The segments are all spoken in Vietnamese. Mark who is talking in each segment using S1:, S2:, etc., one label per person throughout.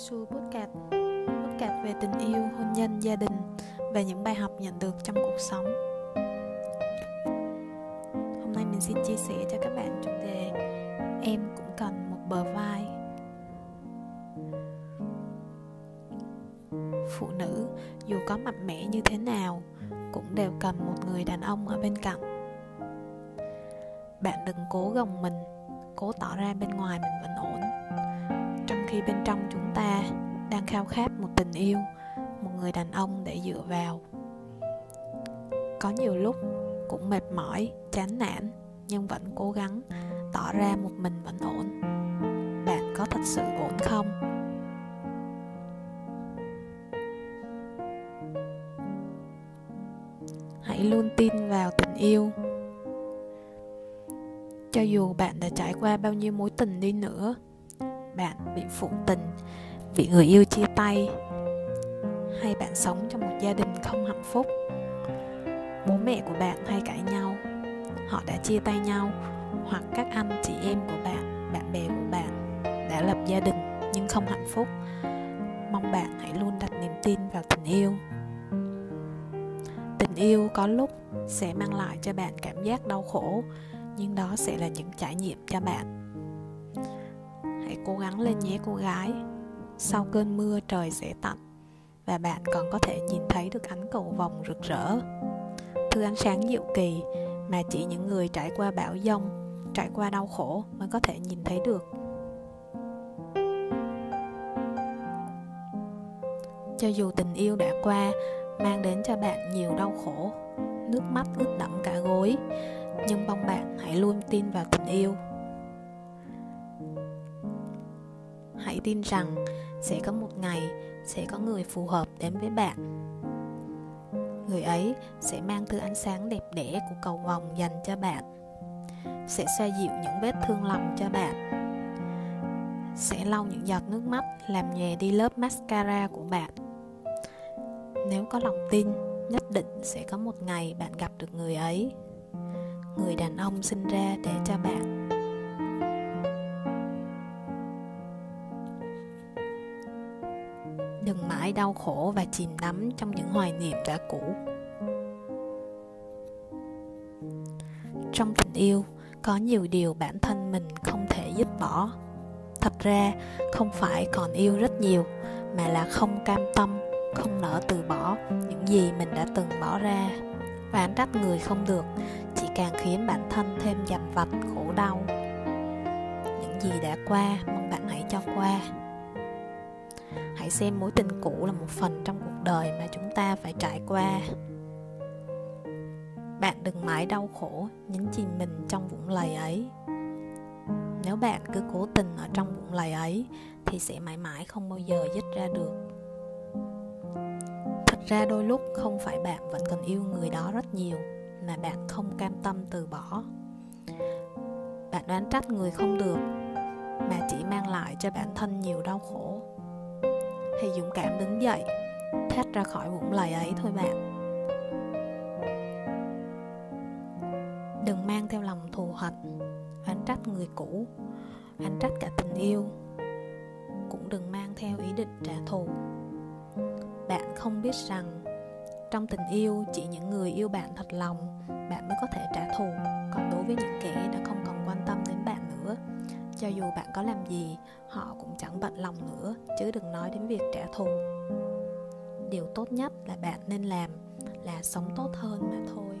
S1: Su Podcast Podcast về tình yêu, hôn nhân, gia đình Và những bài học nhận được trong cuộc sống. Hôm nay mình xin chia sẻ cho các bạn chủ đề Em cũng cần một bờ vai. Phụ nữ dù có mạnh mẽ như thế nào Cũng đều cần một người đàn ông ở bên cạnh. Bạn đừng cố gồng mình Cố tỏ ra bên ngoài mình vẫn ổn khi bên trong chúng ta đang khao khát một tình yêu, một người đàn ông để dựa vào. Có nhiều lúc cũng mệt mỏi, chán nản, nhưng vẫn cố gắng tỏ ra một mình vẫn ổn. Bạn có thật sự ổn không? Hãy luôn tin vào tình yêu. Cho dù bạn đã trải qua bao nhiêu mối tình đi nữa bạn bị phụ tình, bị người yêu chia tay, hay bạn sống trong một gia đình không hạnh phúc. Bố mẹ của bạn hay cãi nhau, họ đã chia tay nhau, hoặc các anh chị em của bạn bạn bè của bạn đã lập gia đình nhưng không hạnh phúc. Mong bạn hãy luôn đặt niềm tin vào tình yêu. Tình yêu có lúc sẽ mang lại cho bạn cảm giác đau khổ, nhưng đó sẽ là những trải nghiệm cho bạn cố gắng lên nhé cô gái. Sau cơn mưa trời sẽ tạnh, và bạn còn có thể nhìn thấy được ánh cầu vồng rực rỡ. Thứ ánh sáng diệu kỳ mà chỉ những người trải qua bão giông, trải qua đau khổ mới có thể nhìn thấy được. Cho dù tình yêu đã qua, mang đến cho bạn nhiều đau khổ, nước mắt ướt đẫm cả gối, nhưng mong bạn hãy luôn tin vào tình yêu. Hãy tin rằng sẽ có một ngày sẽ có người phù hợp đến với bạn. Người ấy sẽ mang thứ ánh sáng đẹp đẽ của cầu vòng dành cho bạn, sẽ xoa dịu những vết thương lòng cho bạn, sẽ lau những giọt nước mắt làm nhòe đi lớp mascara của bạn. Nếu có lòng tin, nhất định sẽ có một ngày bạn gặp được người ấy. Người đàn ông sinh ra để cho bạn. Đừng mãi đau khổ và chìm đắm trong những hoài niệm đã cũ. Trong tình yêu, có nhiều điều bản thân mình không thể dứt bỏ. Thật ra, không phải còn yêu rất nhiều, mà là không cam tâm, không nỡ từ bỏ những gì mình đã từng bỏ ra. Oán trách người không được, chỉ càng khiến bản thân thêm dằn vặt, khổ đau. Những gì đã qua, mong bạn hãy cho qua hãy xem mối tình cũ là một phần trong cuộc đời mà chúng ta phải trải qua. Bạn đừng mãi đau khổ, nhấn chìm mình trong vũng lầy ấy. Nếu bạn cứ cố tình ở trong vũng lầy ấy, thì sẽ mãi mãi không bao giờ dứt ra được. Thật ra đôi lúc không phải bạn vẫn còn yêu người đó rất nhiều, mà bạn không cam tâm từ bỏ. Bạn đoán trách người không được, mà chỉ mang lại cho bản thân nhiều đau khổ thì dũng cảm đứng dậy thoát ra khỏi vũng lầy ấy thôi bạn. Đừng mang theo lòng thù hận, oán trách người cũ, oán trách cả tình yêu, cũng đừng mang theo ý định trả thù. Bạn không biết rằng, trong tình yêu chỉ những người yêu bạn thật lòng, bạn mới có thể trả thù, còn đối với những kẻ đã không còn quan tâm đến cho dù bạn có làm gì, họ cũng chẳng bận lòng nữa, chứ đừng nói đến việc trả thù. Điều tốt nhất là bạn nên làm là sống tốt hơn mà thôi.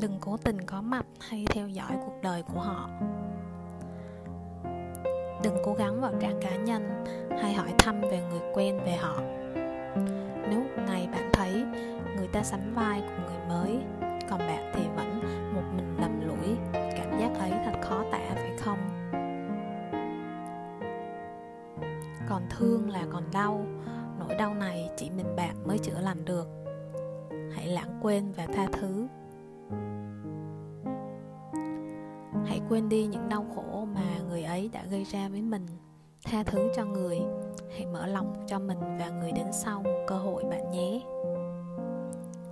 S1: Đừng cố tình có mặt hay theo dõi cuộc đời của họ đừng cố gắng vào trang cá nhân hay hỏi thăm về người quen, về họ. Nếu một ngày bạn thấy người ta sánh vai cùng người mới, còn bạn thì vẫn một mình lầm lũi, cảm giác ấy thật khó tả, phải không? Còn thương là còn đau, nỗi đau này chỉ mình bạn mới chữa lành được. Hãy lãng quên và tha thứ. Quên đi những đau khổ mà người ấy đã gây ra với mình. Tha thứ cho người. Hãy mở lòng cho mình và người đến sau một cơ hội bạn nhé.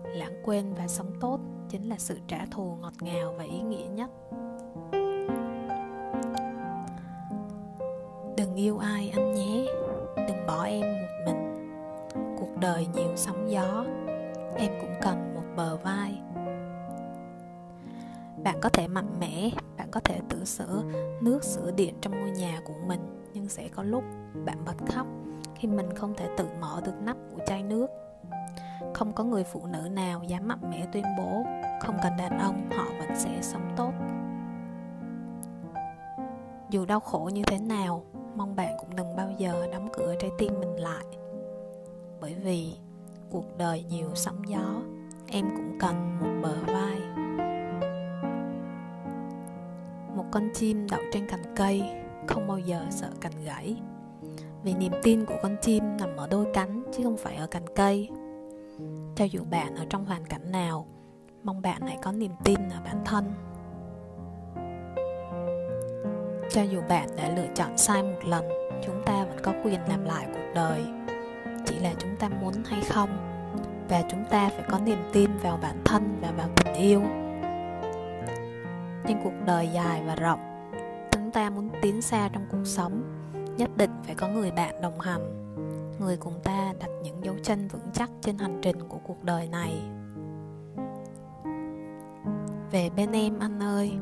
S1: Lãng quên và sống tốt chính là sự trả thù ngọt ngào và ý nghĩa nhất. Đừng yêu ai anh nhé. Đừng bỏ em một mình. Cuộc đời nhiều sóng gió. Em cũng cần một bờ vai bạn có thể mạnh mẽ, bạn có thể tự sửa nước sửa điện trong ngôi nhà của mình, nhưng sẽ có lúc bạn bật khóc khi mình không thể tự mở được nắp của chai nước. Không có người phụ nữ nào dám mạnh mẽ tuyên bố không cần đàn ông, họ vẫn sẽ sống tốt. Dù đau khổ như thế nào, mong bạn cũng đừng bao giờ đóng cửa trái tim mình lại. Bởi vì cuộc đời nhiều sóng gió, em cũng cần một bờ vai. Con chim đậu trên cành cây, không bao giờ sợ cành gãy. Vì niềm tin của con chim nằm ở đôi cánh chứ không phải ở cành cây. Cho dù bạn ở trong hoàn cảnh nào, mong bạn hãy có niềm tin ở bản thân. Cho dù bạn đã lựa chọn sai một lần, chúng ta vẫn có quyền làm lại cuộc đời. Chỉ là chúng ta muốn hay không, và chúng ta phải có niềm tin vào bản thân và vào tình yêu trên cuộc đời dài và rộng, chúng ta muốn tiến xa trong cuộc sống, nhất định phải có người bạn đồng hành, người cùng ta đặt những dấu chân vững chắc trên hành trình của cuộc đời này. Về bên em, anh ơi,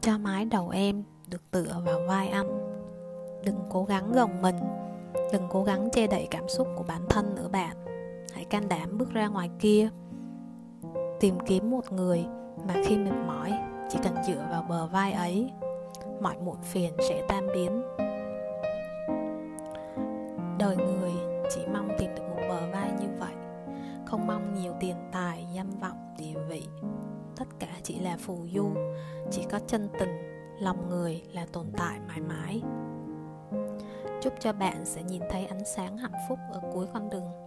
S1: cho mái đầu em được tựa vào vai anh. Đừng cố gắng gồng mình, đừng cố gắng che đậy cảm xúc của bản thân nữa bạn. Hãy can đảm bước ra ngoài kia, tìm kiếm một người mà khi mệt mỏi chỉ cần dựa vào bờ vai ấy, mọi muộn phiền sẽ tan biến. Đời người chỉ mong tìm được một bờ vai như vậy, không mong nhiều tiền tài, danh vọng, địa vị. Tất cả chỉ là phù du, chỉ có chân tình, lòng người là tồn tại mãi mãi. Chúc cho bạn sẽ nhìn thấy ánh sáng hạnh phúc ở cuối con đường.